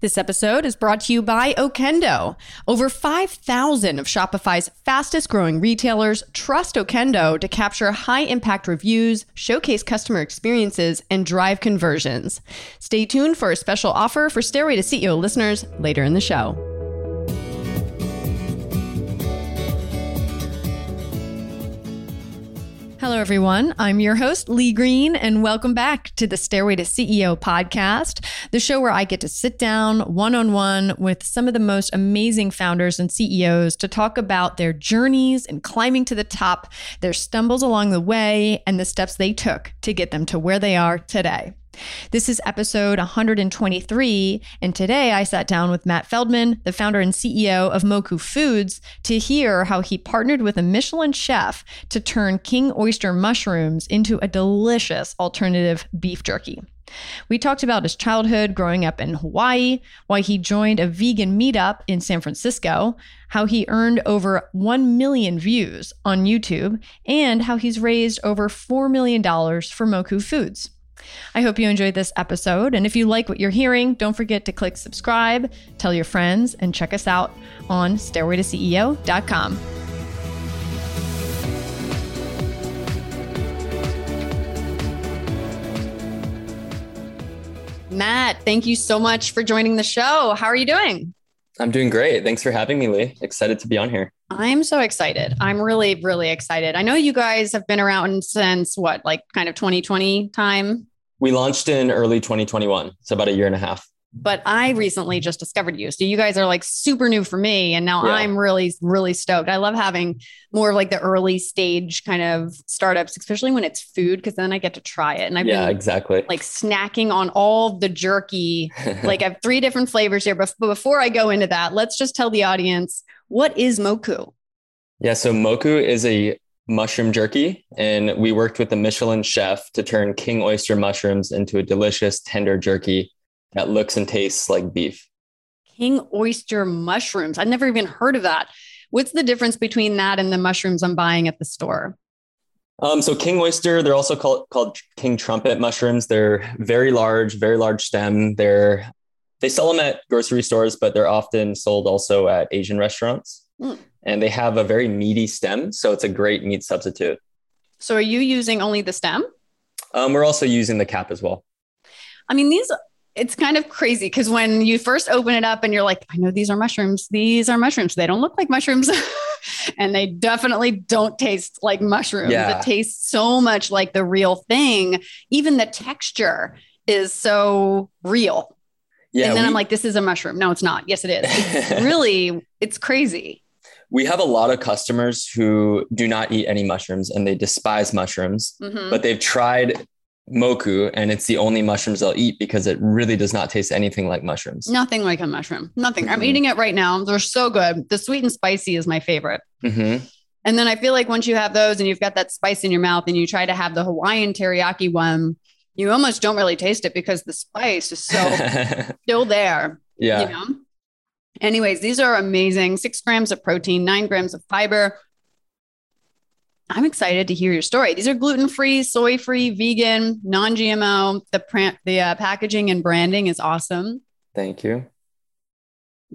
This episode is brought to you by Okendo. Over 5,000 of Shopify's fastest growing retailers trust Okendo to capture high impact reviews, showcase customer experiences, and drive conversions. Stay tuned for a special offer for Stairway to CEO listeners later in the show. Hello, everyone. I'm your host, Lee Green, and welcome back to the Stairway to CEO podcast, the show where I get to sit down one on one with some of the most amazing founders and CEOs to talk about their journeys and climbing to the top, their stumbles along the way, and the steps they took to get them to where they are today. This is episode 123, and today I sat down with Matt Feldman, the founder and CEO of Moku Foods, to hear how he partnered with a Michelin chef to turn king oyster mushrooms into a delicious alternative beef jerky. We talked about his childhood growing up in Hawaii, why he joined a vegan meetup in San Francisco, how he earned over 1 million views on YouTube, and how he's raised over $4 million for Moku Foods. I hope you enjoyed this episode. And if you like what you're hearing, don't forget to click subscribe, tell your friends, and check us out on stairwaytoceo.com. Matt, thank you so much for joining the show. How are you doing? I'm doing great. Thanks for having me, Lee. Excited to be on here. I'm so excited. I'm really, really excited. I know you guys have been around since what, like kind of 2020 time? We launched in early 2021, so about a year and a half. But I recently just discovered you. So you guys are like super new for me. And now yeah. I'm really, really stoked. I love having more of like the early stage kind of startups, especially when it's food, because then I get to try it. And I've yeah, been exactly like snacking on all the jerky. like I have three different flavors here. But before I go into that, let's just tell the audience what is Moku? Yeah, so Moku is a mushroom jerky, and we worked with a Michelin chef to turn king oyster mushrooms into a delicious, tender jerky that looks and tastes like beef. King oyster mushrooms. I've never even heard of that. What's the difference between that and the mushrooms I'm buying at the store? Um, so king oyster, they're also called, called king trumpet mushrooms. They're very large, very large stem. They're they sell them at grocery stores, but they're often sold also at Asian restaurants. Mm and they have a very meaty stem. So it's a great meat substitute. So are you using only the stem? Um, we're also using the cap as well. I mean, these, it's kind of crazy because when you first open it up and you're like, I know these are mushrooms. These are mushrooms. They don't look like mushrooms. and they definitely don't taste like mushrooms. Yeah. It tastes so much like the real thing. Even the texture is so real. Yeah, and then we, I'm like, this is a mushroom. No, it's not. Yes, it is. It's really, it's crazy we have a lot of customers who do not eat any mushrooms and they despise mushrooms, mm-hmm. but they've tried moku and it's the only mushrooms I'll eat because it really does not taste anything like mushrooms. Nothing like a mushroom. Nothing. Mm-hmm. I'm eating it right now. They're so good. The sweet and spicy is my favorite. Mm-hmm. And then I feel like once you have those and you've got that spice in your mouth and you try to have the Hawaiian teriyaki one, you almost don't really taste it because the spice is so still there. Yeah. You know? Anyways, these are amazing. Six grams of protein, nine grams of fiber. I'm excited to hear your story. These are gluten free, soy free, vegan, non GMO. The, the uh, packaging and branding is awesome. Thank you.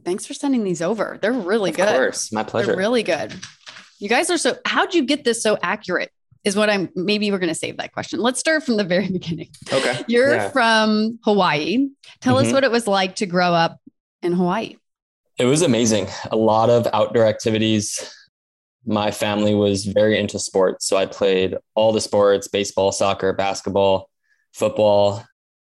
Thanks for sending these over. They're really of good. Of course, my pleasure. They're really good. You guys are so. How'd you get this so accurate? Is what I'm. Maybe we're going to save that question. Let's start from the very beginning. Okay. You're yeah. from Hawaii. Tell mm-hmm. us what it was like to grow up in Hawaii. It was amazing. A lot of outdoor activities. My family was very into sports. So I played all the sports baseball, soccer, basketball, football.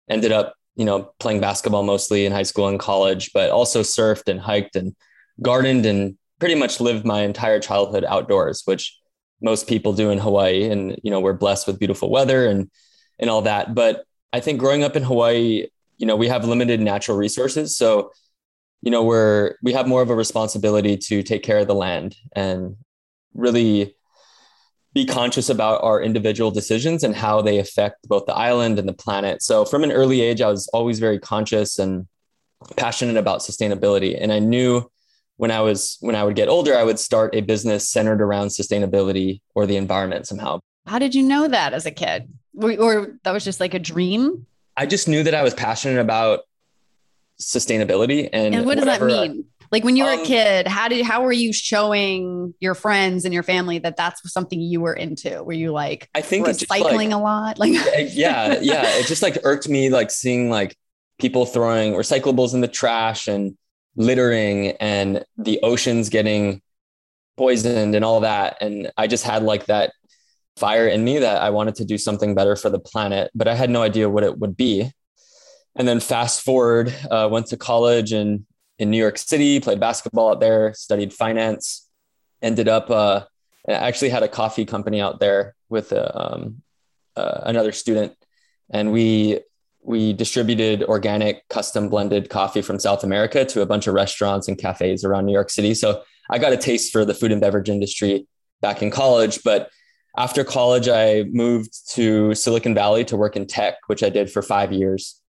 Ended up, you know, playing basketball mostly in high school and college, but also surfed and hiked and gardened and pretty much lived my entire childhood outdoors, which most people do in Hawaii. And, you know, we're blessed with beautiful weather and, and all that. But I think growing up in Hawaii, you know, we have limited natural resources. So you know we're we have more of a responsibility to take care of the land and really be conscious about our individual decisions and how they affect both the island and the planet so from an early age i was always very conscious and passionate about sustainability and i knew when i was when i would get older i would start a business centered around sustainability or the environment somehow how did you know that as a kid or, or that was just like a dream i just knew that i was passionate about sustainability. And, and what does that mean? Like when you were um, a kid, how did how were you showing your friends and your family that that's something you were into? Were you like I think recycling like, a lot? Like yeah, yeah. It just like irked me like seeing like people throwing recyclables in the trash and littering and the oceans getting poisoned and all that. And I just had like that fire in me that I wanted to do something better for the planet, but I had no idea what it would be. And then fast forward, uh, went to college and in New York City, played basketball out there, studied finance, ended up, uh, actually had a coffee company out there with uh, um, uh, another student. And we, we distributed organic custom blended coffee from South America to a bunch of restaurants and cafes around New York City. So I got a taste for the food and beverage industry back in college. But after college, I moved to Silicon Valley to work in tech, which I did for five years.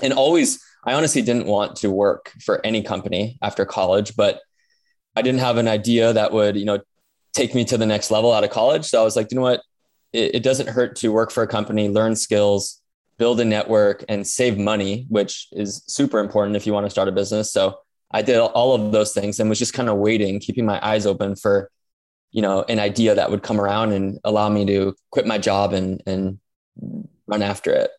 And always I honestly didn't want to work for any company after college, but I didn't have an idea that would, you know, take me to the next level out of college. So I was like, you know what? It, it doesn't hurt to work for a company, learn skills, build a network, and save money, which is super important if you want to start a business. So I did all of those things and was just kind of waiting, keeping my eyes open for, you know, an idea that would come around and allow me to quit my job and and run after it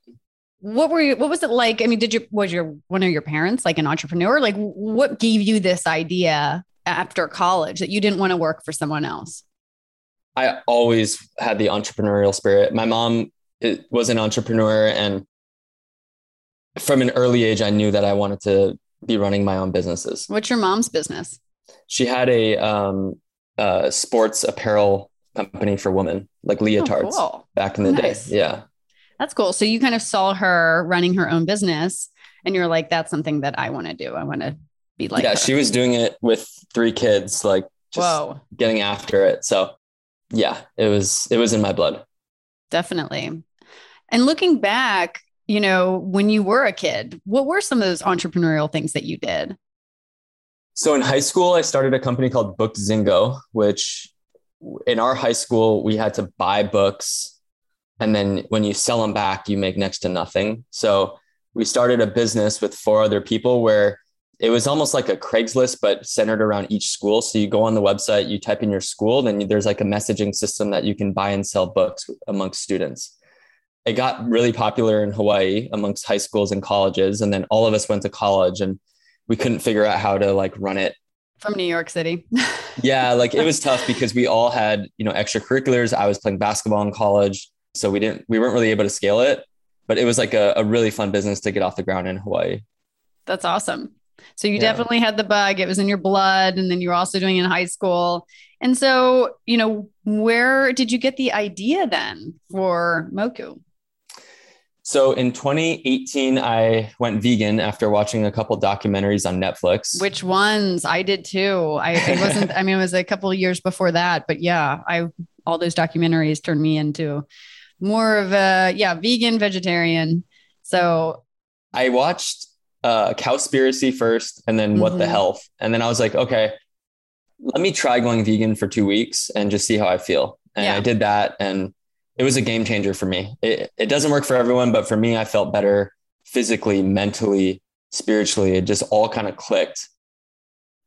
what were you what was it like? I mean did you was your one of your parents like an entrepreneur? Like what gave you this idea after college that you didn't want to work for someone else? I always had the entrepreneurial spirit. My mom was an entrepreneur and from an early age i knew that i wanted to be running my own businesses. What's your mom's business? She had a um, uh, sports apparel company for women like leotards oh, cool. back in the nice. day yeah that's cool. So you kind of saw her running her own business and you're like, that's something that I want to do. I want to be like, yeah, her. she was doing it with three kids, like just Whoa. getting after it. So yeah, it was, it was in my blood. Definitely. And looking back, you know, when you were a kid, what were some of those entrepreneurial things that you did? So in high school, I started a company called Bookzingo, which in our high school, we had to buy books and then when you sell them back, you make next to nothing. So we started a business with four other people where it was almost like a Craigslist, but centered around each school. So you go on the website, you type in your school, then there's like a messaging system that you can buy and sell books amongst students. It got really popular in Hawaii amongst high schools and colleges. And then all of us went to college and we couldn't figure out how to like run it from New York City. yeah, like it was tough because we all had, you know, extracurriculars. I was playing basketball in college. So we didn't, we weren't really able to scale it, but it was like a, a really fun business to get off the ground in Hawaii. That's awesome. So you yeah. definitely had the bug. It was in your blood. And then you were also doing it in high school. And so, you know, where did you get the idea then for Moku? So in 2018, I went vegan after watching a couple documentaries on Netflix. Which ones? I did too. I it wasn't. I mean, it was a couple of years before that, but yeah, I all those documentaries turned me into more of a yeah vegan vegetarian. So I watched uh, Cowspiracy first, and then mm-hmm. What the mm-hmm. Health, and then I was like, okay, let me try going vegan for two weeks and just see how I feel. And yeah. I did that, and it was a game changer for me. It it doesn't work for everyone, but for me, I felt better physically, mentally, spiritually. It just all kind of clicked.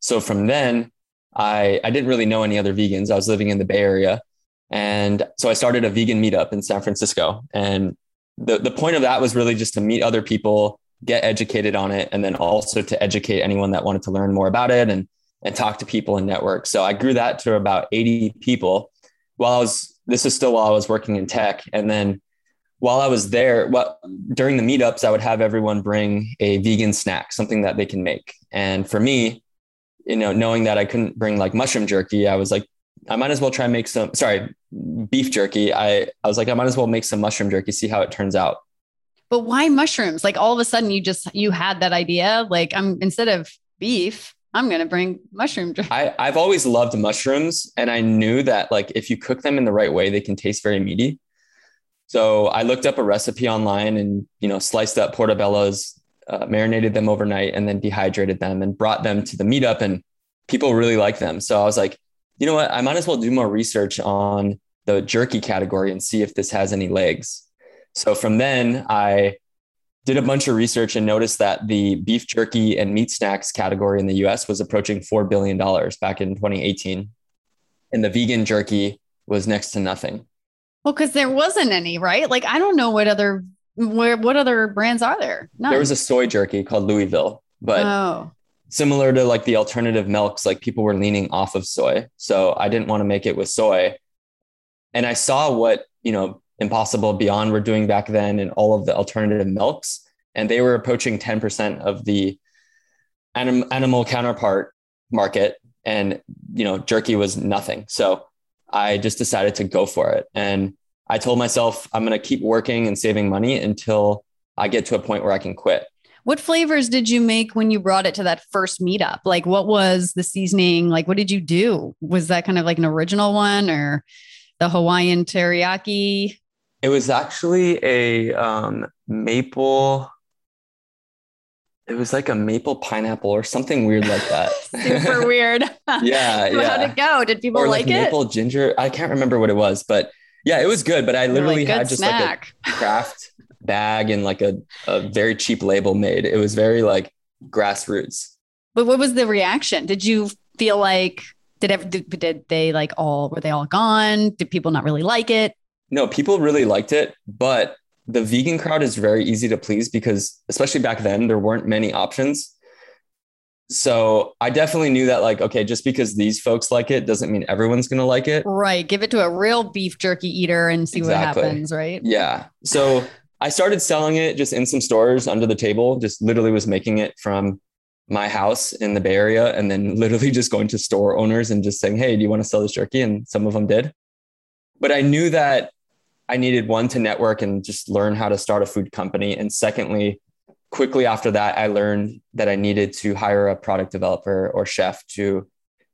So from then, I I didn't really know any other vegans. I was living in the Bay Area, and so I started a vegan meetup in San Francisco. And the, the point of that was really just to meet other people, get educated on it, and then also to educate anyone that wanted to learn more about it and, and talk to people and network. So I grew that to about 80 people while I was, this is still while I was working in tech. And then while I was there, what during the meetups, I would have everyone bring a vegan snack, something that they can make. And for me, you know, knowing that I couldn't bring like mushroom jerky, I was like, I might as well try and make some, sorry, beef jerky. I, I was like, I might as well make some mushroom jerky, see how it turns out. But why mushrooms? Like all of a sudden you just, you had that idea. Like I'm, instead of beef, I'm going to bring mushroom jerky. I, I've always loved mushrooms. And I knew that like, if you cook them in the right way, they can taste very meaty. So I looked up a recipe online and, you know, sliced up portobellos, uh, marinated them overnight and then dehydrated them and brought them to the meetup and people really like them. So I was like, you know what? I might as well do more research on the jerky category and see if this has any legs. So from then, I did a bunch of research and noticed that the beef jerky and meat snacks category in the US was approaching $4 billion back in 2018. And the vegan jerky was next to nothing. Well, because there wasn't any, right? Like I don't know what other where what other brands are there? None. There was a soy jerky called Louisville, but oh. Similar to like the alternative milks, like people were leaning off of soy. So I didn't want to make it with soy. And I saw what, you know, Impossible Beyond were doing back then and all of the alternative milks. And they were approaching 10% of the anim- animal counterpart market. And, you know, jerky was nothing. So I just decided to go for it. And I told myself I'm going to keep working and saving money until I get to a point where I can quit. What flavors did you make when you brought it to that first meetup? Like, what was the seasoning? Like, what did you do? Was that kind of like an original one or the Hawaiian teriyaki? It was actually a um, maple. It was like a maple pineapple or something weird like that. Super weird. yeah, yeah. How'd it go? Did people like, like it? Maple ginger. I can't remember what it was, but yeah, it was good. But I literally like, had just snack. like a craft bag and like a, a very cheap label made. It was very like grassroots. But what was the reaction? Did you feel like did ever did, they like all were they all gone? Did people not really like it? No, people really liked it, but the vegan crowd is very easy to please because especially back then there weren't many options. So I definitely knew that like okay, just because these folks like it doesn't mean everyone's going to like it. Right, give it to a real beef jerky eater and see exactly. what happens, right? Yeah. So I started selling it just in some stores under the table, just literally was making it from my house in the Bay Area and then literally just going to store owners and just saying, Hey, do you want to sell this jerky? And some of them did. But I knew that I needed one to network and just learn how to start a food company. And secondly, quickly after that, I learned that I needed to hire a product developer or chef to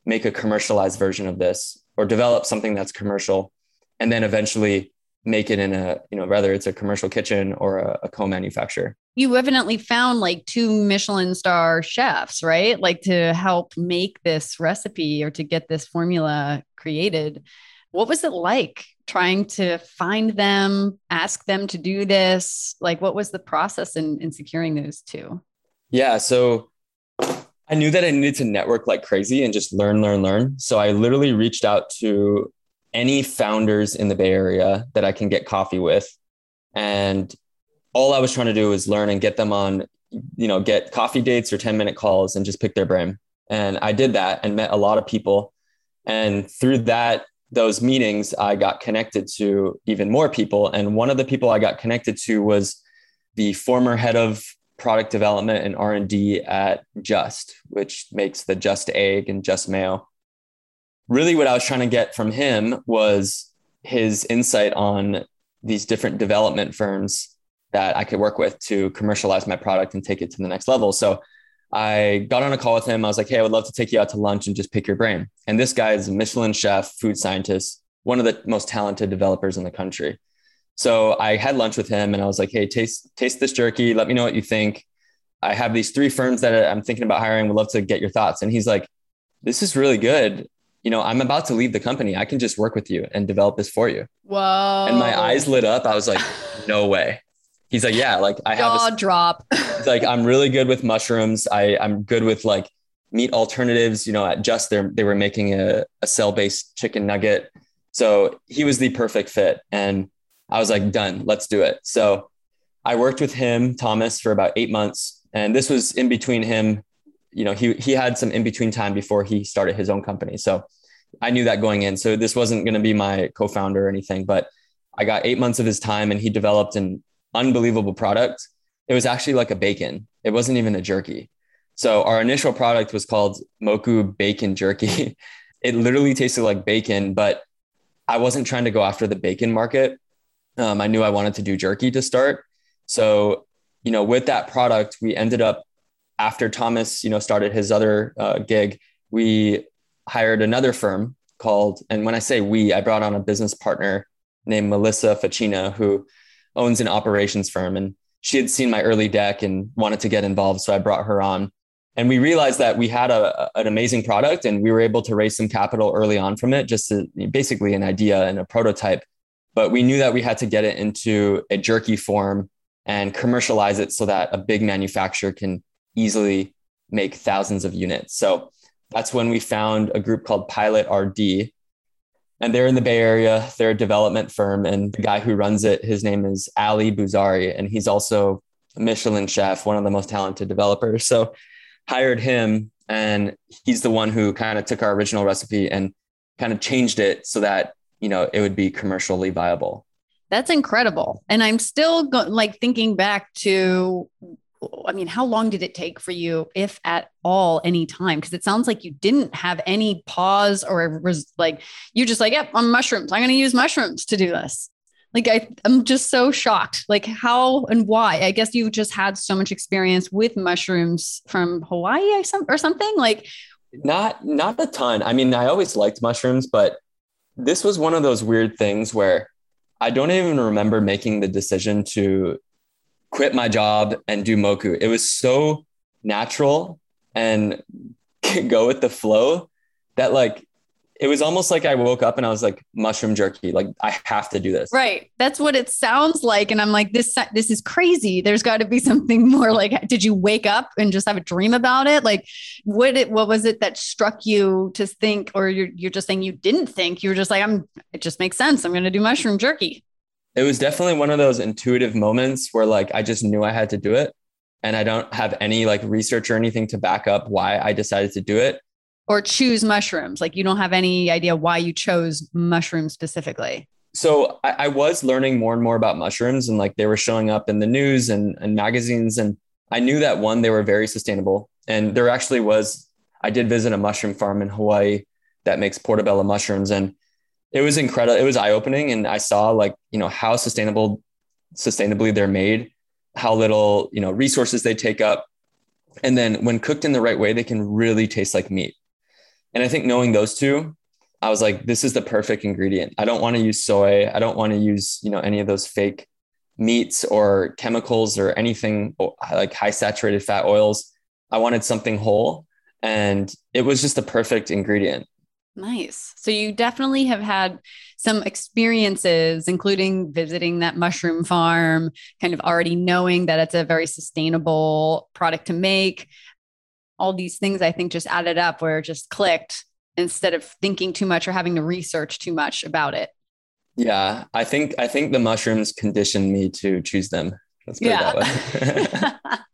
make a commercialized version of this or develop something that's commercial. And then eventually make it in a you know whether it's a commercial kitchen or a, a, co-manufacturer. You evidently found like two michelin star chefs right? Like to help make this recipe or to get this formula created. What was it like trying to find them ask them to do this? Like what was the process in, in securing those two? Yeah so i knew that i needed to network like crazy and just learn learn learn. So i literally reached out to any founders in the Bay Area that I can get coffee with. And all I was trying to do was learn and get them on, you know, get coffee dates or 10 minute calls and just pick their brain. And I did that and met a lot of people. And through that, those meetings, I got connected to even more people. And one of the people I got connected to was the former head of product development and R&D at Just, which makes the Just Egg and Just Mayo really what I was trying to get from him was his insight on these different development firms that I could work with to commercialize my product and take it to the next level. So I got on a call with him. I was like, hey, I would love to take you out to lunch and just pick your brain. And this guy is a Michelin chef, food scientist, one of the most talented developers in the country. So I had lunch with him and I was like, hey, taste taste this jerky. Let me know what you think. I have these three firms that I'm thinking about hiring. Would love to get your thoughts. And he's like, this is really good you know, I'm about to leave the company. I can just work with you and develop this for you. Whoa. And my eyes lit up. I was like, no way. He's like, yeah, like I have a drop. He's like, I'm really good with mushrooms. I, I'm good with like meat alternatives. You know, at just there, they were making a, a cell-based chicken nugget. So he was the perfect fit. And I was like, done, let's do it. So I worked with him, Thomas, for about eight months. And this was in between him you know, he he had some in between time before he started his own company. So I knew that going in. So this wasn't going to be my co-founder or anything, but I got eight months of his time and he developed an unbelievable product. It was actually like a bacon. It wasn't even a jerky. So our initial product was called Moku Bacon Jerky. it literally tasted like bacon, but I wasn't trying to go after the bacon market. Um, I knew I wanted to do jerky to start. So, you know, with that product, we ended up after Thomas, you know, started his other uh, gig, we hired another firm called, and when I say we, I brought on a business partner named Melissa Facina, who owns an operations firm. And she had seen my early deck and wanted to get involved. So I brought her on. And we realized that we had a, an amazing product and we were able to raise some capital early on from it, just to, basically an idea and a prototype. But we knew that we had to get it into a jerky form and commercialize it so that a big manufacturer can easily make thousands of units. So that's when we found a group called Pilot RD. And they're in the Bay Area. They're a development firm. And the guy who runs it, his name is Ali Bouzari. And he's also a Michelin chef, one of the most talented developers. So hired him. And he's the one who kind of took our original recipe and kind of changed it so that, you know, it would be commercially viable. That's incredible. And I'm still go- like thinking back to I mean, how long did it take for you, if at all, any time? Because it sounds like you didn't have any pause or was like you just like, yep, I'm mushrooms. I'm going to use mushrooms to do this. Like I, I'm just so shocked. Like how and why? I guess you just had so much experience with mushrooms from Hawaii or something. Like not not a ton. I mean, I always liked mushrooms, but this was one of those weird things where I don't even remember making the decision to quit my job and do Moku. It was so natural and go with the flow that like it was almost like I woke up and I was like mushroom jerky. Like I have to do this. Right. That's what it sounds like. And I'm like, this, this is crazy. There's got to be something more like, did you wake up and just have a dream about it? Like what it, what was it that struck you to think, or you're, you're just saying you didn't think you were just like, I'm, it just makes sense. I'm going to do mushroom jerky. It was definitely one of those intuitive moments where like, I just knew I had to do it. And I don't have any like research or anything to back up why I decided to do it or choose mushrooms? Like you don't have any idea why you chose mushrooms specifically. So I, I, was learning more and more about mushrooms and like they were showing up in the news and, and magazines. And I knew that one, they were very sustainable. And there actually was, I did visit a mushroom farm in Hawaii that makes portobello mushrooms. And it was incredible. It was eye opening. And I saw like, you know, how sustainable, sustainably they're made, how little, you know, resources they take up. And then when cooked in the right way, they can really taste like meat. And I think knowing those two, I was like, this is the perfect ingredient. I don't want to use soy. I don't want to use, you know, any of those fake meats or chemicals or anything oh, like high saturated fat oils. I wanted something whole and it was just the perfect ingredient. Nice. So you definitely have had some experiences, including visiting that mushroom farm, kind of already knowing that it's a very sustainable product to make all these things I think just added up where it just clicked instead of thinking too much or having to research too much about it. Yeah, I think I think the mushrooms conditioned me to choose them. Let's put yeah. it that way.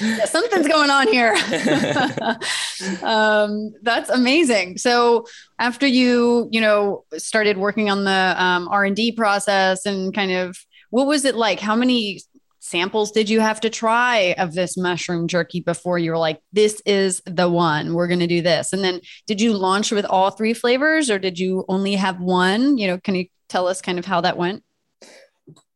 yeah, something's going on here. um, that's amazing. So after you, you know, started working on the um, R and D process and kind of, what was it like? How many samples did you have to try of this mushroom jerky before you were like, this is the one, we're going to do this? And then did you launch with all three flavors or did you only have one? You know, can you tell us kind of how that went?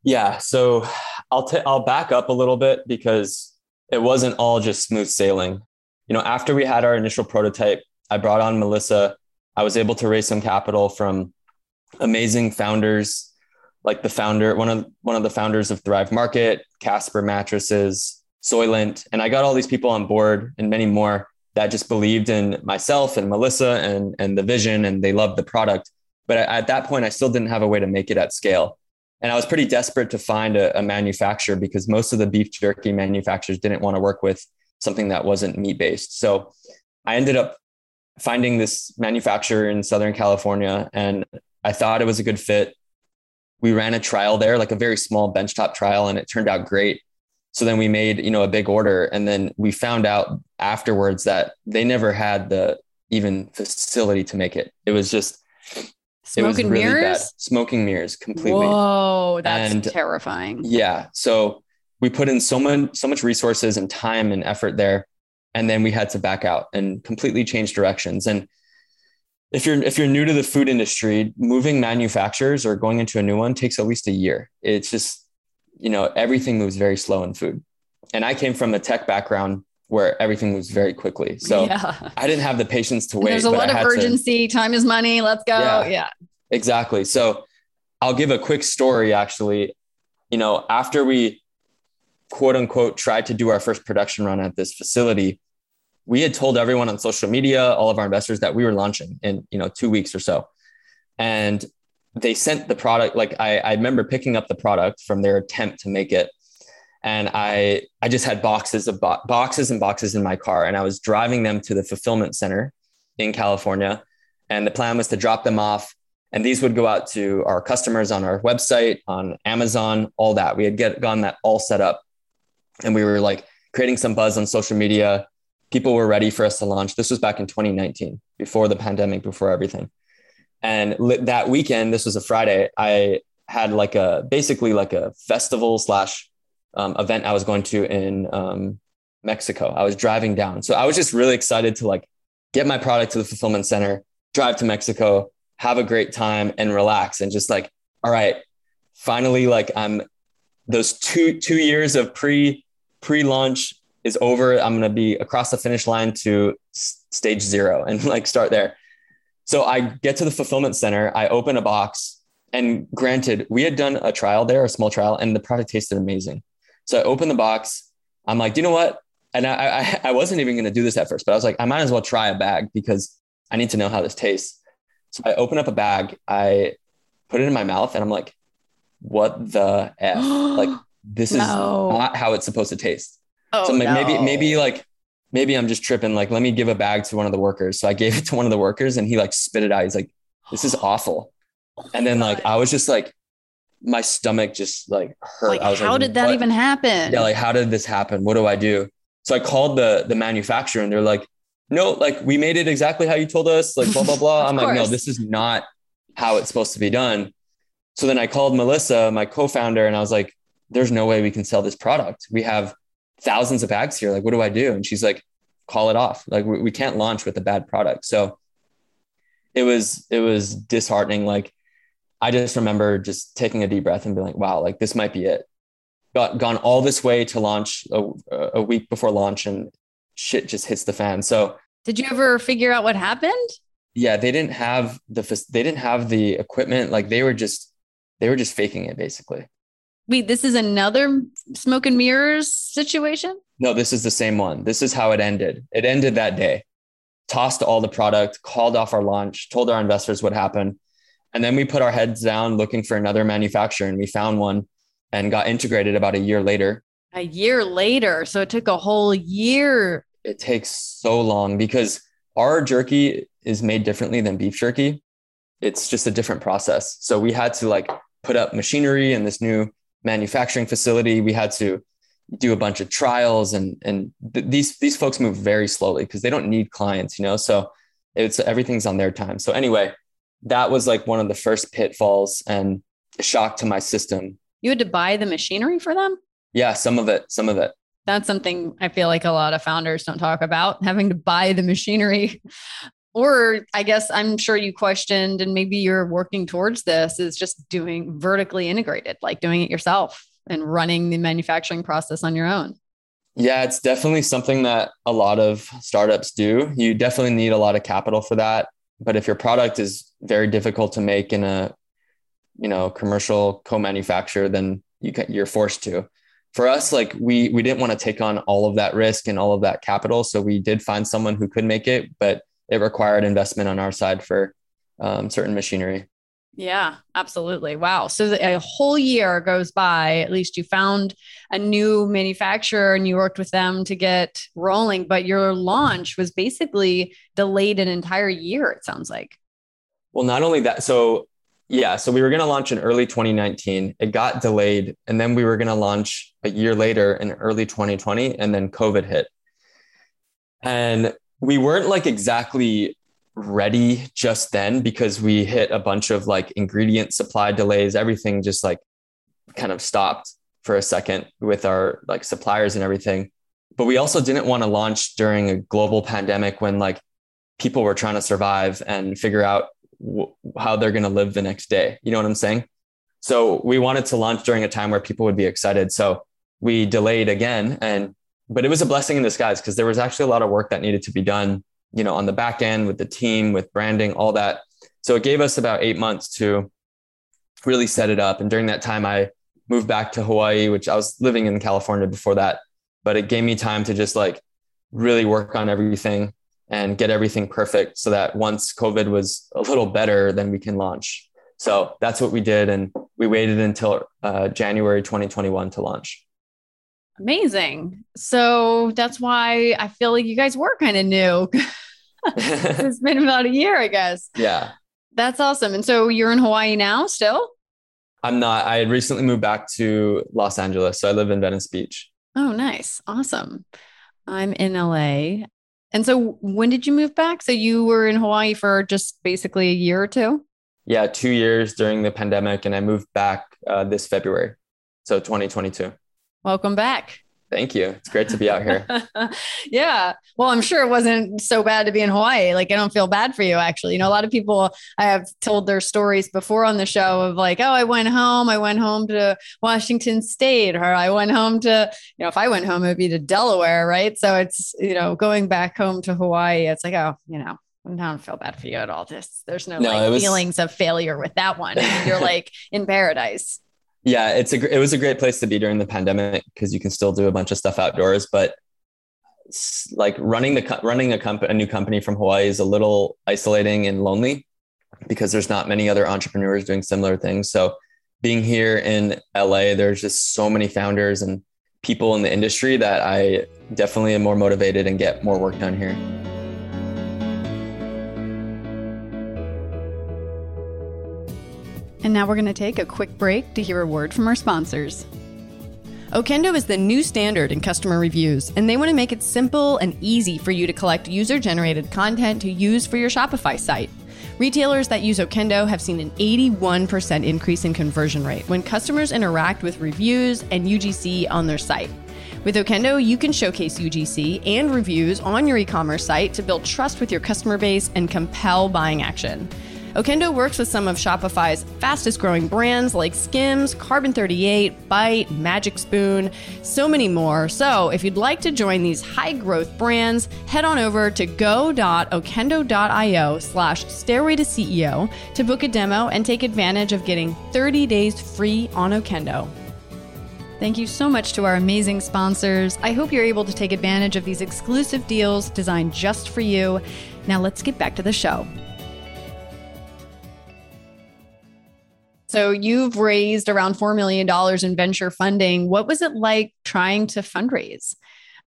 Yeah. So I'll, t- I'll back up a little bit because it wasn't all just smooth sailing. You know, after we had our initial prototype, I brought on Melissa. I was able to raise some capital from amazing founders like the founder, one of one of the founders of Thrive Market, Casper Mattresses, Soylent, and I got all these people on board and many more that just believed in myself and Melissa and and the vision, and they loved the product. But at that point, I still didn't have a way to make it at scale, and I was pretty desperate to find a, a manufacturer because most of the beef jerky manufacturers didn't want to work with something that wasn't meat based. So I ended up finding this manufacturer in Southern California, and I thought it was a good fit we ran a trial there, like a very small benchtop trial, and it turned out great. So then we made, you know, a big order, and then we found out afterwards that they never had the even facility to make it. It was just smoke it was and really mirrors, bad. smoking mirrors completely. Whoa, that's and, terrifying. Yeah, so we put in so much so much resources and time and effort there, and then we had to back out and completely change directions and if you're if you're new to the food industry, moving manufacturers or going into a new one takes at least a year. It's just you know everything moves very slow in food, and I came from a tech background where everything moves very quickly. So yeah. I didn't have the patience to wait. There's a lot of urgency. To, time is money. Let's go. Yeah, yeah, exactly. So I'll give a quick story. Actually, you know, after we quote unquote tried to do our first production run at this facility, we had told everyone on social media, all of our investors that we were launching in, you know, two weeks or so. And they sent the product, like I, I remember picking up the product from their attempt to make it. And I I just had boxes of bo- boxes and boxes in my car, and I was driving them to the fulfillment center in California, and the plan was to drop them off, and these would go out to our customers on our website, on Amazon, all that. We had get gotten that all set up, and we were like creating some buzz on social media. People were ready for us to launch. This was back in 2019, before the pandemic, before everything. And that weekend, this was a Friday, I had like a basically like a festival slash um, event I was going to in um, Mexico. I was driving down. So I was just really excited to like get my product to the fulfillment center, drive to Mexico, have a great time and relax and just like, all right, finally, like I'm those two, two years of pre, pre-launch is over. I'm going to be across the finish line to stage zero and like start there. So I get to the fulfillment center, I open a box and granted, we had done a trial there, a small trial, and the product tasted amazing. So I open the box. I'm like, do you know what? And I, I, I wasn't even going to do this at first, but I was like, I might as well try a bag because I need to know how this tastes. So I open up a bag, I put it in my mouth, and I'm like, what the F? like, this is no. not how it's supposed to taste. Oh, so no. maybe, maybe like, maybe I'm just tripping. Like, let me give a bag to one of the workers. So I gave it to one of the workers and he like spit it out. He's like, this is awful. Oh and then oh like, I was just like, my stomach just like hurt. Like, I was how like, did that what? even happen? Yeah, like how did this happen? What do I do? So I called the the manufacturer and they're like, no, like we made it exactly how you told us, like blah blah blah. I'm like, no, this is not how it's supposed to be done. So then I called Melissa, my co-founder, and I was like, there's no way we can sell this product. We have thousands of bags here. Like, what do I do? And she's like, call it off. Like we, we can't launch with a bad product. So it was it was disheartening. Like I just remember just taking a deep breath and being like, wow, like this might be it. Got gone all this way to launch a, a week before launch and shit just hits the fan. So did you ever figure out what happened? Yeah, they didn't have the they didn't have the equipment. Like they were just they were just faking it basically. Wait, this is another smoke and mirrors situation? No, this is the same one. This is how it ended. It ended that day. Tossed all the product, called off our launch, told our investors what happened. And then we put our heads down looking for another manufacturer and we found one and got integrated about a year later. A year later. So it took a whole year. It takes so long because our jerky is made differently than beef jerky. It's just a different process. So we had to like put up machinery in this new manufacturing facility. We had to do a bunch of trials and and th- these these folks move very slowly because they don't need clients, you know. So it's everything's on their time. So anyway, that was like one of the first pitfalls and shock to my system. You had to buy the machinery for them? Yeah, some of it, some of it. That's something I feel like a lot of founders don't talk about having to buy the machinery. or I guess I'm sure you questioned, and maybe you're working towards this is just doing vertically integrated, like doing it yourself and running the manufacturing process on your own. Yeah, it's definitely something that a lot of startups do. You definitely need a lot of capital for that but if your product is very difficult to make in a you know commercial co-manufacturer then you can, you're forced to. For us like we we didn't want to take on all of that risk and all of that capital. So we did find someone who could make it but it required investment on our side for um, certain machinery yeah, absolutely. Wow. So a whole year goes by, at least you found a new manufacturer and you worked with them to get rolling, but your launch was basically delayed an entire year, it sounds like. Well, not only that. So, yeah, so we were going to launch in early 2019. It got delayed. And then we were going to launch a year later in early 2020. And then COVID hit. And we weren't like exactly ready just then because we hit a bunch of like ingredient supply delays. Everything just like kind of stopped for a second with our like suppliers and everything. But we also didn't want to launch during a global pandemic when like people were trying to survive and figure out w- how they're going to live the next day. You know what I'm saying? So we wanted to launch during a time where people would be excited. So we delayed again and but it was a blessing in disguise because there was actually a lot of work that needed to be done you know, on the back end with the team, with branding, all that. So it gave us about eight months to really set it up. And during that time, I moved back to Hawaii, which I was living in California before that. But it gave me time to just like really work on everything and get everything perfect so that once COVID was a little better, then we can launch. So that's what we did. And we waited until uh, January 2021 to launch. Amazing. So that's why I feel like you guys were kind of new. it's been about a year, I guess. Yeah. That's awesome. And so you're in Hawaii now still? I'm not. I had recently moved back to Los Angeles. So I live in Venice Beach. Oh, nice. Awesome. I'm in LA. And so when did you move back? So you were in Hawaii for just basically a year or two? Yeah, two years during the pandemic. And I moved back uh, this February. So 2022. Welcome back. Thank you. It's great to be out here. yeah. Well, I'm sure it wasn't so bad to be in Hawaii. Like, I don't feel bad for you, actually. You know, a lot of people I have told their stories before on the show of like, oh, I went home. I went home to Washington State, or I went home to, you know, if I went home, it would be to Delaware, right? So it's, you know, going back home to Hawaii, it's like, oh, you know, I don't feel bad for you at all. This, there's no, no like was... feelings of failure with that one. You're like in paradise yeah, it's a it was a great place to be during the pandemic because you can still do a bunch of stuff outdoors, but like running the running a company a new company from Hawaii is a little isolating and lonely because there's not many other entrepreneurs doing similar things. So being here in LA, there's just so many founders and people in the industry that I definitely am more motivated and get more work done here. And now we're going to take a quick break to hear a word from our sponsors. Okendo is the new standard in customer reviews, and they want to make it simple and easy for you to collect user generated content to use for your Shopify site. Retailers that use Okendo have seen an 81% increase in conversion rate when customers interact with reviews and UGC on their site. With Okendo, you can showcase UGC and reviews on your e commerce site to build trust with your customer base and compel buying action. Okendo works with some of Shopify's fastest growing brands like Skims, Carbon 38, Bite, Magic Spoon, so many more. So if you'd like to join these high growth brands, head on over to go.okendo.io slash stairway to CEO to book a demo and take advantage of getting 30 days free on Okendo. Thank you so much to our amazing sponsors. I hope you're able to take advantage of these exclusive deals designed just for you. Now let's get back to the show. So you've raised around $4 million in venture funding. What was it like trying to fundraise?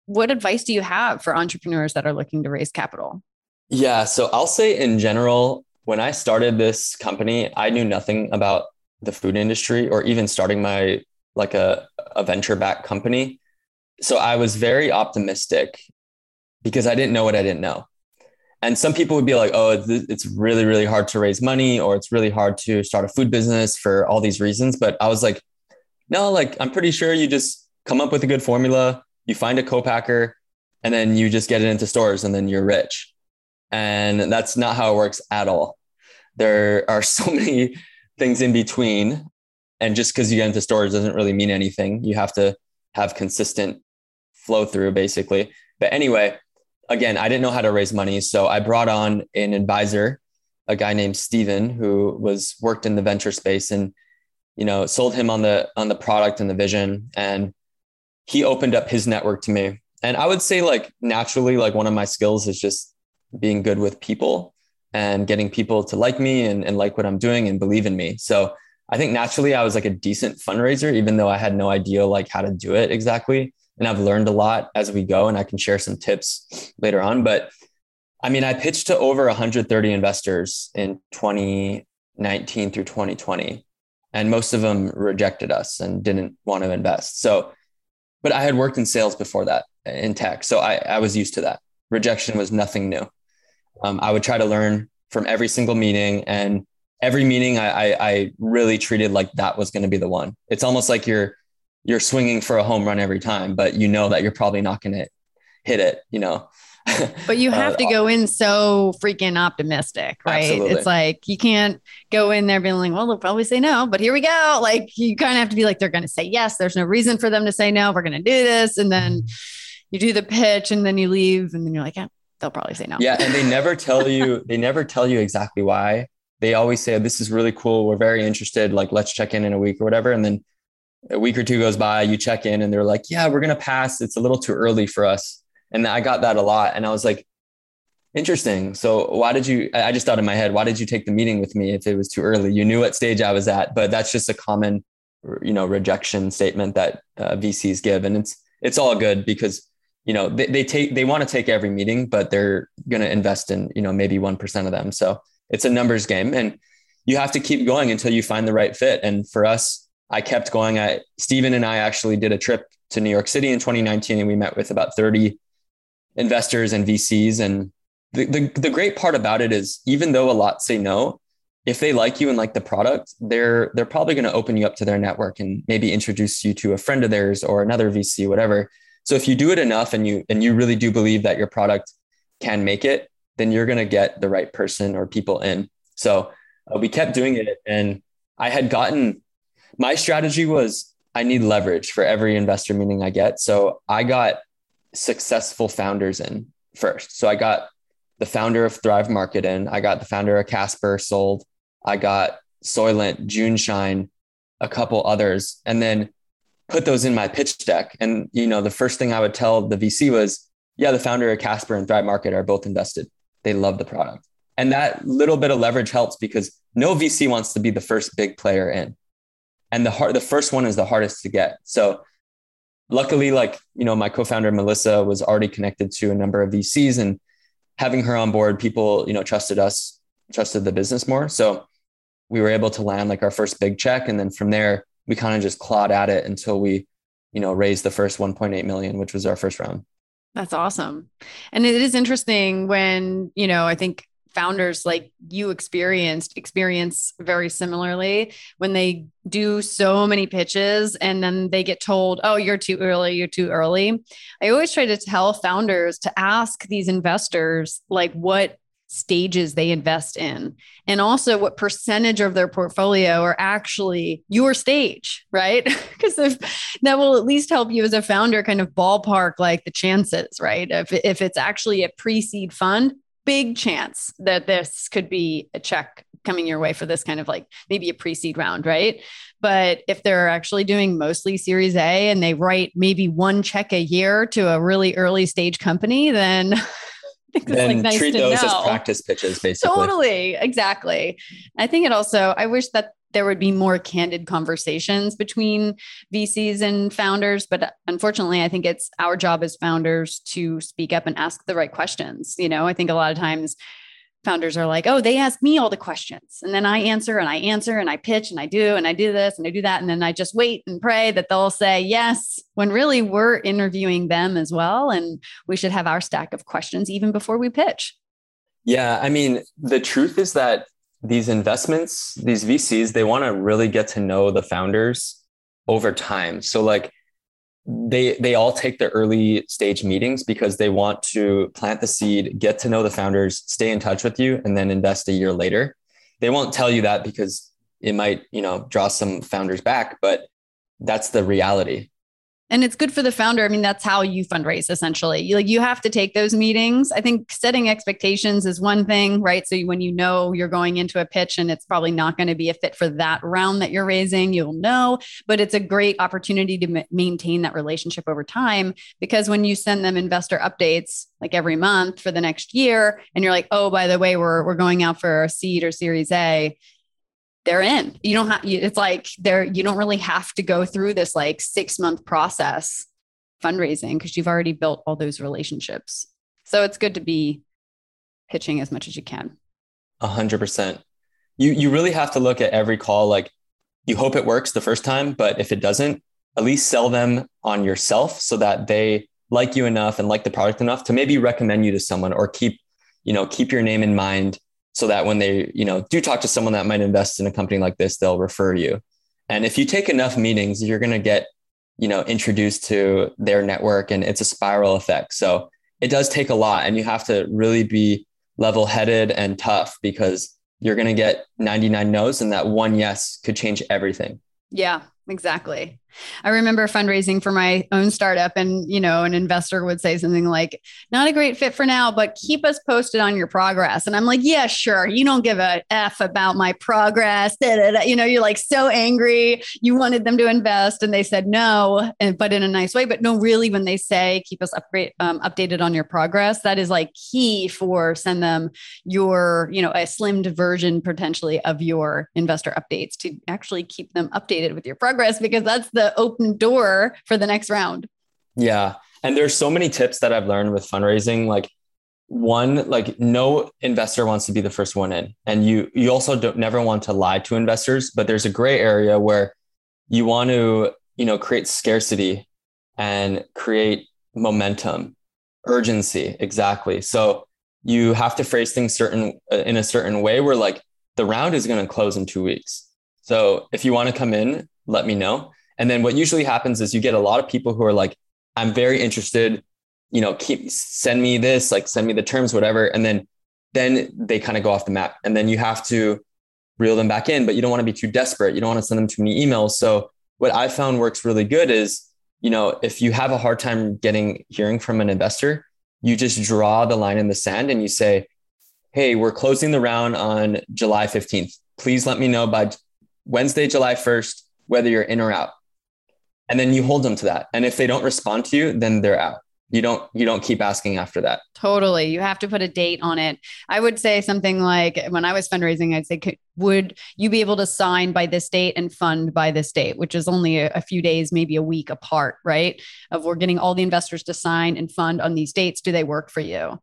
What advice do you have for entrepreneurs that are looking to raise capital? Yeah. So I'll say in general, when I started this company, I knew nothing about the food industry or even starting my like a, a venture back company. So I was very optimistic because I didn't know what I didn't know and some people would be like oh it's really really hard to raise money or it's really hard to start a food business for all these reasons. But i was like no like i'm pretty sure you just come up with a good formula you find a co-packer and then you just get it into stores and then you're rich. And that's not how it works at all. There are so many things in between. And just because you get into stores doesn't really mean anything. You have to have consistent flow through basically. But anyway again, I didn't know how to raise money. So I brought on an advisor, a guy named Steven, who was worked in the venture space and, you know, sold him on the on the product and the vision. And he opened up his network to me. And I would say like naturally, like one of my skills is just being good with people and getting people to like me and, and like what I'm doing and believe in me. So I think naturally I was like a decent fundraiser, even though I had no idea like how to do it exactly and I've learned a lot as we go, and I can share some tips later on. But I mean, I pitched to over 130 investors in 2019 through 2020, and most of them rejected us and didn't want to invest. So, but I had worked in sales before that in tech, so I, I was used to that. Rejection was nothing new. Um, I would try to learn from every single meeting, and every meeting I, I, I really treated like that was going to be the one. It's almost like you're you're swinging for a home run every time, but you know that you're probably not going to hit it, you know. but you have uh, to go in so freaking optimistic, right? Absolutely. It's like you can't go in there being like, well, they'll probably say no, but here we go. Like you kind of have to be like, they're going to say yes. There's no reason for them to say no. We're going to do this. And then you do the pitch and then you leave and then you're like, yeah, they'll probably say no. Yeah. And they never tell you, they never tell you exactly why. They always say, this is really cool. We're very interested. Like, let's check in in a week or whatever. And then a week or two goes by, you check in and they're like, yeah, we're going to pass. It's a little too early for us. And I got that a lot. And I was like, interesting. So why did you, I just thought in my head, why did you take the meeting with me if it was too early? You knew what stage I was at, but that's just a common, you know, rejection statement that uh, VCs give. And it's, it's all good because you know they, they take they want to take every meeting but they're going to invest in you know maybe 1% of them so it's a numbers game and you have to keep going until you find the right fit and for us i kept going. I stephen and i actually did a trip to new york city in 2019 and we met with about 30 investors and vcs and the, the, the great part about it is even though a lot say no if they like you and like the product they're they're probably going to open you up to their network and maybe introduce you to a friend of theirs or another vc whatever. So if you do it enough and you and you really do believe that your product can make it, then you're going to get the right person or people in. So uh, we kept doing it and I had gotten my strategy was I need leverage for every investor meeting I get. So I got successful founders in first. So I got the founder of Thrive Market in, I got the founder of Casper sold, I got Soylent, JuneShine, a couple others. And then put those in my pitch deck. And you know, the first thing I would tell the VC was, yeah, the founder of Casper and Thrive Market are both invested. They love the product. And that little bit of leverage helps because no VC wants to be the first big player in. And the hard, the first one is the hardest to get. So luckily, like, you know, my co-founder Melissa was already connected to a number of VCs and having her on board, people, you know, trusted us, trusted the business more. So we were able to land like our first big check. And then from there, we kind of just clawed at it until we, you know, raised the first 1.8 million, which was our first round. That's awesome. And it is interesting when, you know, I think founders like you experienced experience very similarly when they do so many pitches and then they get told oh you're too early you're too early. I always try to tell founders to ask these investors like what stages they invest in and also what percentage of their portfolio are actually your stage right? Because if that will at least help you as a founder kind of ballpark like the chances right? If, if it's actually a pre-seed fund big chance that this could be a check coming your way for this kind of like maybe a pre-seed round right but if they're actually doing mostly series a and they write maybe one check a year to a really early stage company then then like nice treat those know. as practice pitches, basically. Totally, exactly. I think it also. I wish that there would be more candid conversations between VCs and founders, but unfortunately, I think it's our job as founders to speak up and ask the right questions. You know, I think a lot of times founders are like, oh, they ask me all the questions. And then I answer and I answer and I pitch and I do and I do this and I do that. And then I just wait and pray that they'll say yes, when really we're interviewing them as well. And we should have our stack of questions even before we pitch. Yeah. I mean, the truth is that these investments, these VCs, they want to really get to know the founders over time. So, like, they they all take the early stage meetings because they want to plant the seed, get to know the founders, stay in touch with you, and then invest a year later. They won't tell you that because it might, you know, draw some founders back, but that's the reality and it's good for the founder. I mean that's how you fundraise essentially. You, like you have to take those meetings. I think setting expectations is one thing right? So when you know you're going into a pitch and it's probably not going to be a fit for that round that you're raising you'll know. But it's a great opportunity to m- maintain that relationship over time because when you send them investor updates like every month for the next year and you're like oh by the way we're, we're going out for a seed or series a they're in. You don't have, it's like they're, you don't really have to go through this like six month process fundraising because you've already built all those relationships. So it's good to be pitching as much as you can. A hundred percent. You, you really have to look at every call. Like you hope it works the first time, but if it doesn't, at least sell them on yourself so that they like you enough and like the product enough to maybe recommend you to someone or keep, you know, keep your name in mind so that when they you know do talk to someone that might invest in a company like this they'll refer you. And if you take enough meetings you're going to get you know introduced to their network and it's a spiral effect. So it does take a lot and you have to really be level headed and tough because you're going to get 99 no's and that one yes could change everything. Yeah exactly I remember fundraising for my own startup, and you know, an investor would say something like, "Not a great fit for now, but keep us posted on your progress." And I'm like, "Yeah, sure. You don't give a f about my progress." Da, da, da. You know, you're like so angry. You wanted them to invest, and they said no, and, but in a nice way. But no, really, when they say keep us upgrade, um, updated on your progress, that is like key for send them your, you know, a slimmed version potentially of your investor updates to actually keep them updated with your progress because that's the open door for the next round. Yeah. And there's so many tips that I've learned with fundraising. Like one, like no investor wants to be the first one in. And you you also don't never want to lie to investors, but there's a gray area where you want to, you know, create scarcity and create momentum, urgency. Exactly. So you have to phrase things certain uh, in a certain way where like the round is going to close in two weeks. So if you want to come in, let me know. And then what usually happens is you get a lot of people who are like, I'm very interested, you know, keep send me this, like send me the terms, whatever. And then then they kind of go off the map. And then you have to reel them back in, but you don't want to be too desperate. You don't want to send them too many emails. So what I found works really good is, you know, if you have a hard time getting hearing from an investor, you just draw the line in the sand and you say, Hey, we're closing the round on July 15th. Please let me know by Wednesday, July 1st, whether you're in or out. And then you hold them to that. And if they don't respond to you, then they're out. You don't you don't keep asking after that. Totally. You have to put a date on it. I would say something like when I was fundraising, I'd say, would you be able to sign by this date and fund by this date, which is only a, a few days, maybe a week apart, right? Of we're getting all the investors to sign and fund on these dates. Do they work for you?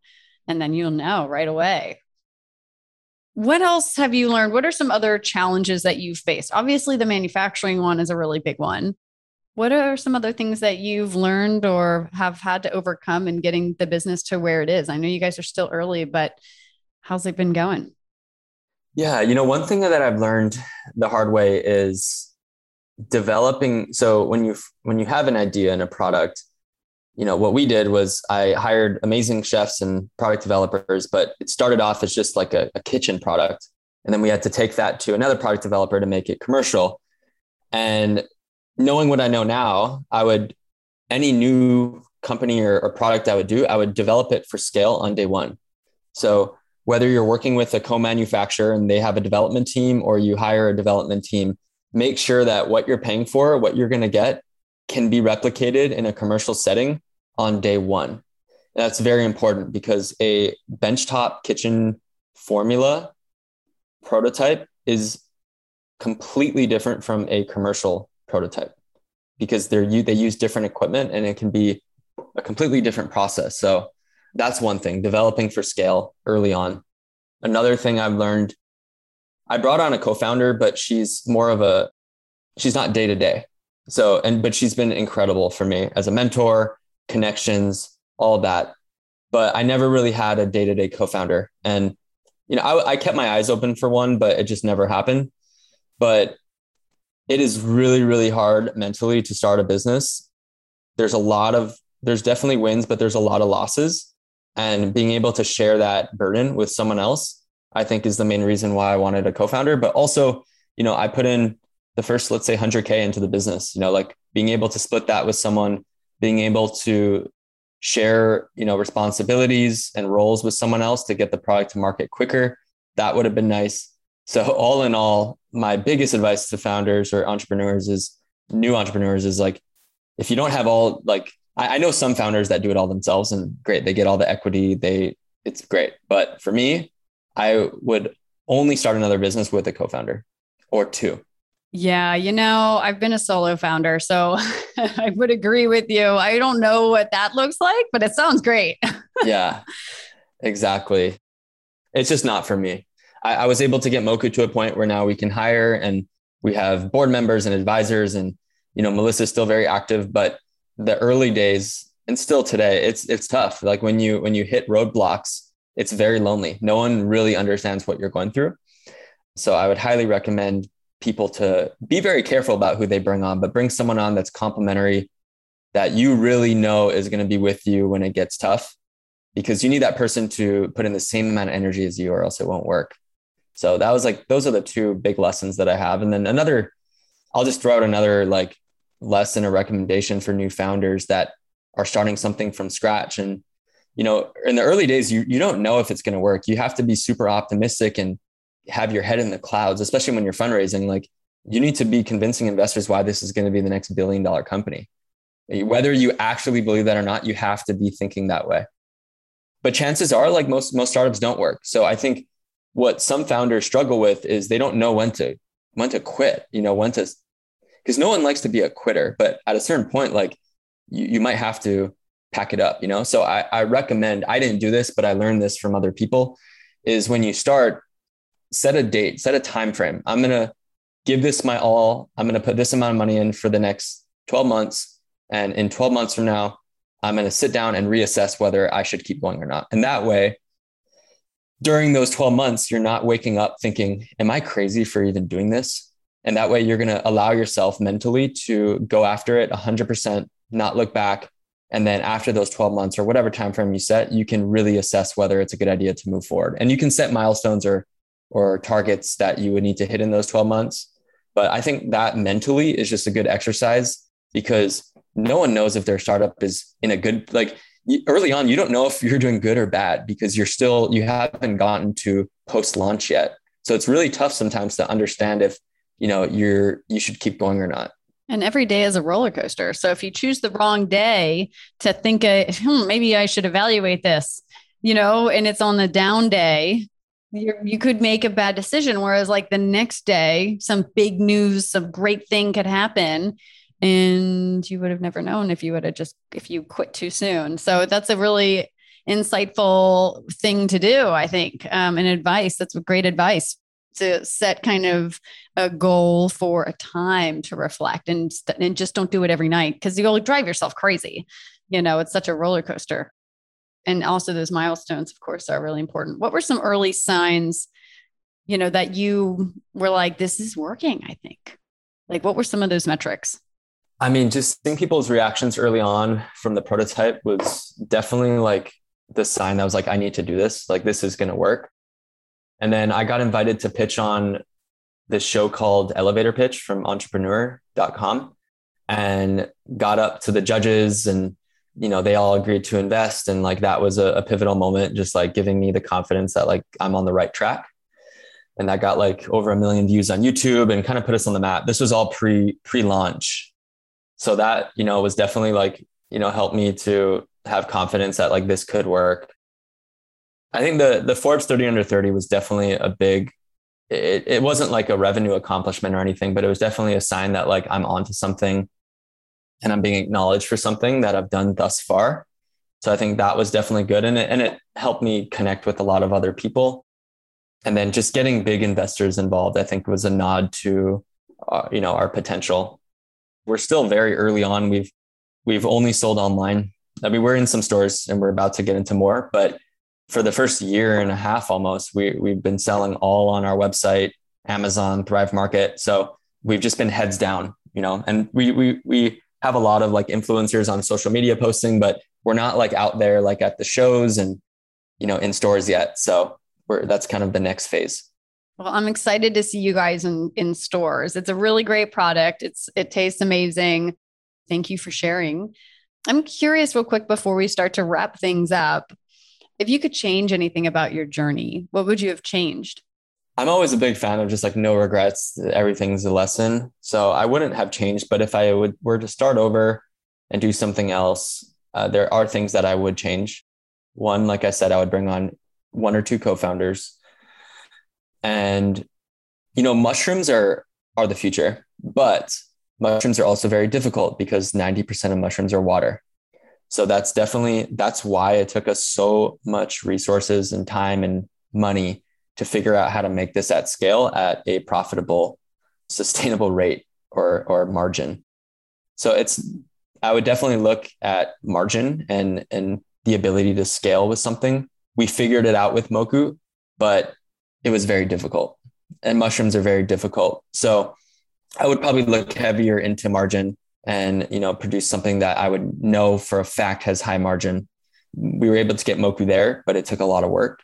And then you'll know right away. What else have you learned? What are some other challenges that you've faced? Obviously, the manufacturing one is a really big one. What are some other things that you've learned or have had to overcome in getting the business to where it is? I know you guys are still early, but how's it been going? Yeah, you know, one thing that I've learned the hard way is developing so when you when you have an idea and a product, you know, what we did was I hired amazing chefs and product developers, but it started off as just like a, a kitchen product. And then we had to take that to another product developer to make it commercial. And knowing what I know now, I would any new company or, or, product I would do, I would develop it for scale on day one. So whether you're working with a co-manufacturer and they have a development team or you hire a development team, make sure that what you're paying for, what you're going to get can be replicated in a commercial setting on day one. That's very important because a benchtop kitchen formula prototype is completely different from a commercial prototype because they're you they use different equipment and it can be a completely different process. So that's one thing, developing for scale early on. Another thing I've learned, I brought on a co-founder, but she's more of a she's not day to day. So and but she's been incredible for me as a mentor, connections, all that. But I never really had a day to day co-founder, and you know I, I kept my eyes open for one, but it just never happened. But it is really really hard mentally to start a business. There's a lot of there's definitely wins but there's a lot of losses. And being able to share that burden with someone else i think is the main reason why i wanted a co-founder. But also you know i put in the first let's say 100k into the business you know like being able to split that with someone being able to share you know responsibilities and roles with someone else to get the product to market quicker that would have been nice so all in all, my biggest advice to founders or entrepreneurs is new entrepreneurs is like, if you don't have all like, I, I know some founders that do it all themselves and great, they get all the equity, they, it's great. But for me, I would only start another business with a co-founder or two. Yeah, you know, I've been a solo founder, so I would agree with you. I don't know what that looks like, but it sounds great. yeah, exactly. It's just not for me. I, I was able to get Moku to a point where now we can hire and we have board members and advisors and you know Melissa's still very active, but the early days and still today it's it's tough. Like when you when you hit roadblocks, it's very lonely. No one really understands what you're going through. So I would highly recommend people to be very careful about who they bring on, but bring someone on that's complementary that you really know is going to be with you when it gets tough because you need that person to put in the same amount of energy as you or else it won't work. So that was like, those are the two big lessons that I have. And then another, I'll just throw out another like lesson or recommendation for new founders that are starting something from scratch. And, you know, in the early days, you, you don't know if it's going to work. You have to be super optimistic and have your head in the clouds, especially when you're fundraising. Like you need to be convincing investors why this is going to be the next billion dollar company. Whether you actually believe that or not, you have to be thinking that way. But chances are like most, most startups don't work. So I think what some founders struggle with is they don't know when to when to quit you know when to because no one likes to be a quitter but at a certain point like you, you might have to pack it up, you know? So I, I recommend, I didn't do this, but I learned this from other people is when you start, set a date, set a time frame. I'm to give this my all. I'm to put this amount of money in for the next 12 months. And in 12 months from now, I'm to sit down and reassess whether I should keep going or not. And that way, during those 12 months, you're not waking up thinking, Am I crazy for even doing this? And that way, you're going to allow yourself mentally to go after it 100%, not look back. And then after those 12 months or whatever time frame you set, you can really assess whether it's a good idea to move forward. And you can set milestones or or targets that you would need to hit in those 12 months. But I think that mentally is just a good exercise because no one knows if their startup is in a good like early on you don't know if you're doing good or bad because you're still you haven't gotten to post launch yet. So it's really tough sometimes to understand if you know you're you should keep going or not. And every day is a roller coaster. So if you choose the wrong day to think uh, hmm, maybe i should evaluate this you know and it's on the down day you you could make a bad decision. Whereas like the next day some big news some great thing could happen and you would have never known if you would have just if you quit too soon. So that's a really insightful thing to do i think um, and advice. That's great advice to set kind of a goal for a time to reflect and, and just don't do it every night because you'll drive yourself crazy. You know it's such a roller coaster. And also those milestones of course are really important. What were some early signs you know that you were like this is working i think? Like what were some of those metrics I mean, just seeing people's reactions early on from the prototype was definitely like the sign that was like, I need to do this. Like, this is going to work. And then I got invited to pitch on this show called Elevator Pitch from entrepreneur.com and got up to the judges and you know they all agreed to invest and like that was a, a, pivotal moment just like giving me the confidence that like i'm on the right track and that got like over a million views on youtube and kind of put us on the map this was all pre pre launch so that you know was definitely like you know helped me to have confidence that like this could work. I think the the forbes 30 under 30 was definitely a big it, it wasn't like a revenue accomplishment or anything but it was definitely a sign that like i'm onto something and i'm being acknowledged for something that i've done thus far. So i think that was definitely good and it, and it helped me connect with a lot of other people. And then just getting big investors involved i think was a nod to uh, you know our potential we're still very early on. We've we've only sold online. I mean, we're in some stores and we're about to get into more, but for the first year and a half almost, we we've been selling all on our website, Amazon, Thrive Market. So we've just been heads down, you know, and we we we have a lot of like influencers on social media posting, but we're not like out there like at the shows and you know in stores yet. So we're that's kind of the next phase. Well, I'm excited to see you guys in in stores. It's a really great product. It's it tastes amazing. Thank you for sharing. I'm curious real quick before we start to wrap things up. If you could change anything about your journey, what would you have changed? I'm always a big fan of just like no regrets. Everything's a lesson. So I wouldn't have changed, but if I would were to start over and do something else, uh, there are things that I would change. One, like I said, I would bring on one or two co-founders and you know, mushrooms are are the future, but mushrooms are also very difficult because 90% of mushrooms are water. So that's definitely that's why it took us so much resources and time and money to figure out how to make this at scale at a profitable, sustainable rate or or margin. So it's I would definitely look at margin and and the ability to scale with something. We figured it out with Moku, but it was very difficult and mushrooms are very difficult. So I would probably look heavier into margin and, you know, produce something that I would know for a fact has high margin. We were able to get Moku there, but it took a lot of work.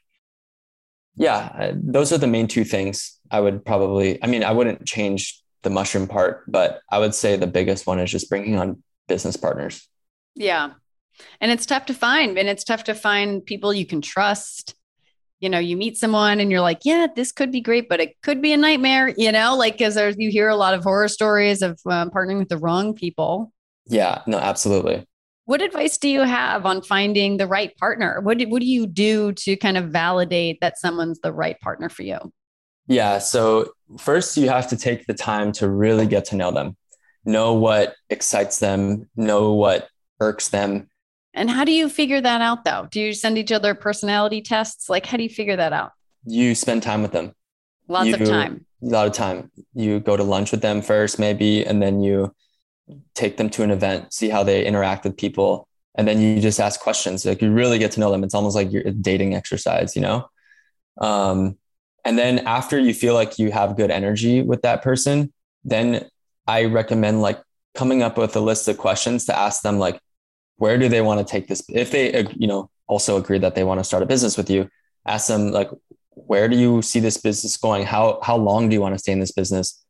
Yeah, those are the main two things I would probably, I mean, I wouldn't change the mushroom part, but I would say the biggest one is just bringing on business partners. Yeah. And it's tough to find, and it's tough to find people you can trust you know, you meet someone and you're like, yeah, this could be great, but it could be a nightmare, you know, like because there's you hear a lot of horror stories of um, partnering with the wrong people. Yeah, no, absolutely. What advice do you have on finding the right partner? What do, what do you do to kind of validate that someone's the right partner for you? Yeah, so first you have to take the time to really get to know them, know what excites them, know what irks them. And how do you figure that out though? Do you send each other personality tests? Like, how do you figure that out? You spend time with them. Lots You- of time. A lot of time. You go to lunch with them first, maybe, and then you take them to an event, see how they interact with people. And then you just ask questions. Like you really get to know them. It's almost like you're a dating exercise, you know? Um, and then after you feel like you have good energy with that person, then I recommend like coming up with a list of questions to ask them like, where do they want to take this? If they, you know, also agree that they want to start a business with you, ask them like, where do you see this business going? How, how long do you want to stay in this business?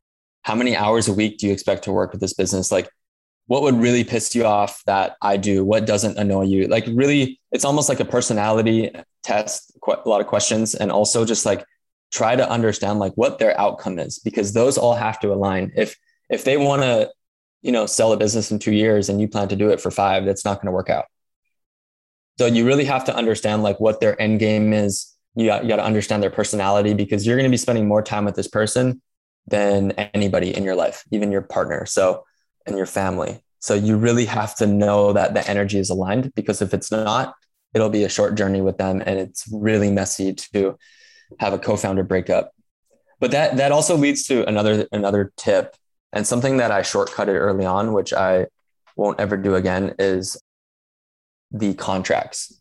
How many hours a week do you expect to work with this business? Like, what would really piss you off that I do? What doesn't annoy you? Like, really, it's almost like a personality test, a lot of questions, and also just like try to understand like what their outcome is because those all have to align. If if they want to, you know, sell a business in two years and you plan to do it for five, that's not going to work out. So you really have to understand like what their end game is. You got, you got to understand their personality because you're going to be spending more time with this person than anybody in your life, even your partner. So and your family. So you really have to know that the energy is aligned because if it's not, it'll be a short journey with them and it's really messy to have a co-founder breakup. But that that also leads to another another tip and something that I shortcutted early on, which I won't ever do again, is the contracts.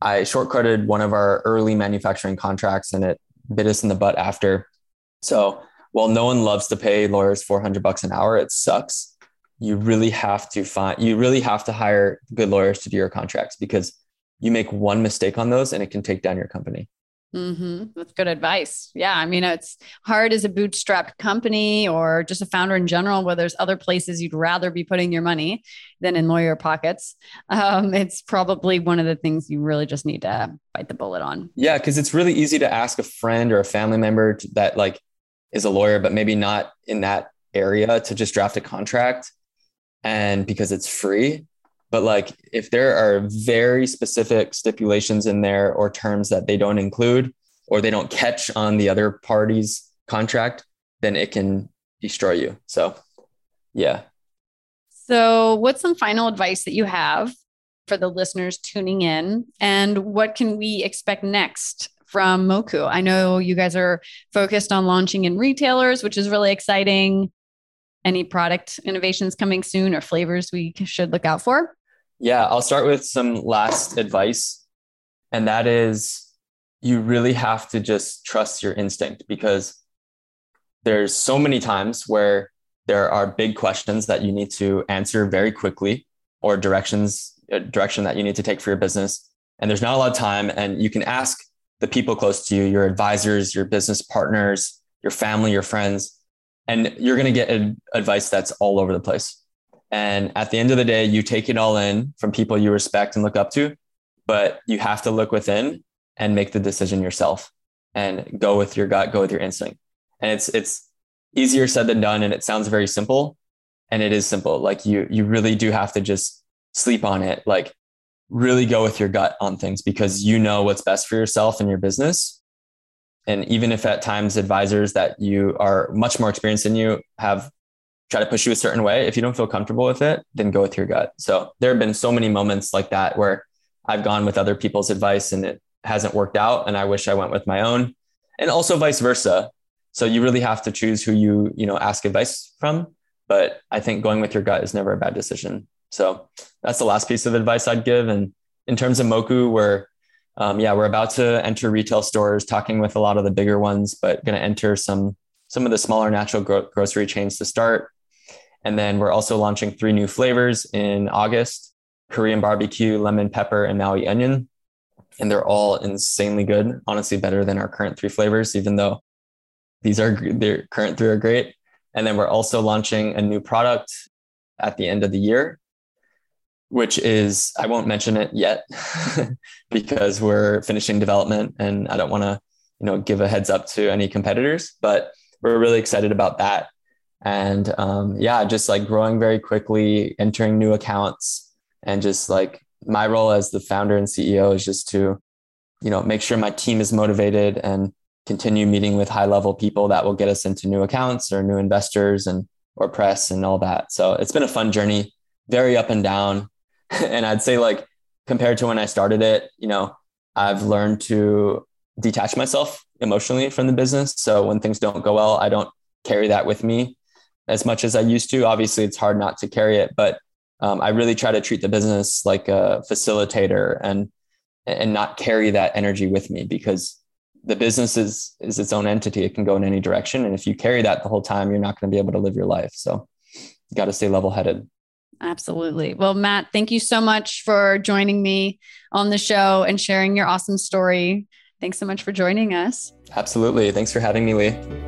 I shortcutted one of our early manufacturing contracts and it bit us in the butt after. So while no one loves to pay lawyers 400 bucks an hour, it sucks. You really have to find, you really have to hire good lawyers to do your contracts because you make one mistake on those and it can take down your company. Hmm That's good advice. Yeah. I mean, it's hard as a bootstrapped company or just a founder in general, where there's other places you'd rather be putting your money than in lawyer pockets. Um, it's probably one of the things you really just need to bite the bullet on. Yeah, because it's really easy to ask a friend or a family member to, that like is a lawyer, but maybe not in that area to just draft a contract, and because it's free. But like if there are very specific stipulations in there or terms that they don't include or they don't catch on the other party's contract, then it can destroy you. So, yeah. So, what's some final advice that you have for the listeners tuning in? And what can we expect next from Moku? I know you guys are focused on launching in retailers, which is really exciting. Any product innovations coming soon or flavors we should look out for? Yeah, I'll start with some last advice. And that is you really have to just trust your instinct because there's so many times where there are big questions that you need to answer very quickly or directions a direction that you need to take for your business and there's not a lot of time and you can ask the people close to you your advisors your business partners your family your friends and you're going to get advice that's all over the place and at the end of the day you take it all in from people you respect and look up to but you have to look within and make the decision yourself and go with your gut go with your instinct. And it's it's easier said than done and it sounds very simple and it is simple. Like you you really do have to just sleep on it. Like really go with your gut on things because you know what's best for yourself and your business. And even if at times advisors that you are much more experienced than you have try to push you a certain way. If you don't feel comfortable with it then go with your gut. So there have been so many moments like that where i've gone with other people's advice and it hasn't worked out and i wish i went with my own. And also vice versa. So you really have to choose who you you know ask advice from. But i think going with your gut is never a bad decision. So that's the last piece of advice i'd give. And in terms of moku we're um, yeah we're about to enter retail stores talking with a lot of the bigger ones but going to enter some some of the smaller natural gro- grocery chains to start and then we're also launching three new flavors in august korean barbecue lemon pepper and maui onion. And they're all insanely good honestly better than our current three flavors even though these are their current three are great. And then we're also launching a new product at the end of the year which is i won't mention it yet because we're finishing development and i don't want to you know give a heads up to any competitors but we're really excited about that and um, yeah just like growing very quickly entering new accounts and just like my role as the founder and ceo is just to you know make sure my team is motivated and continue meeting with high level people that will get us into new accounts or new investors and or press and all that. So it's been a fun journey very up and down. And I'd say like compared to when I started it, you know, I've learned to detach myself emotionally from the business. So when things don't go well, I don't carry that with me as much as I used to. Obviously, it's hard not to carry it, but um, I really try to treat the business like a facilitator and and not carry that energy with me because the business is is its own entity. It can go in any direction, and if you carry that the whole time, you're not going to be able to live your life. So, you got to stay level headed. Absolutely. Well, Matt, thank you so much for joining me on the show and sharing your awesome story. Thanks so much for joining us. Absolutely. Thanks for having me, Lee.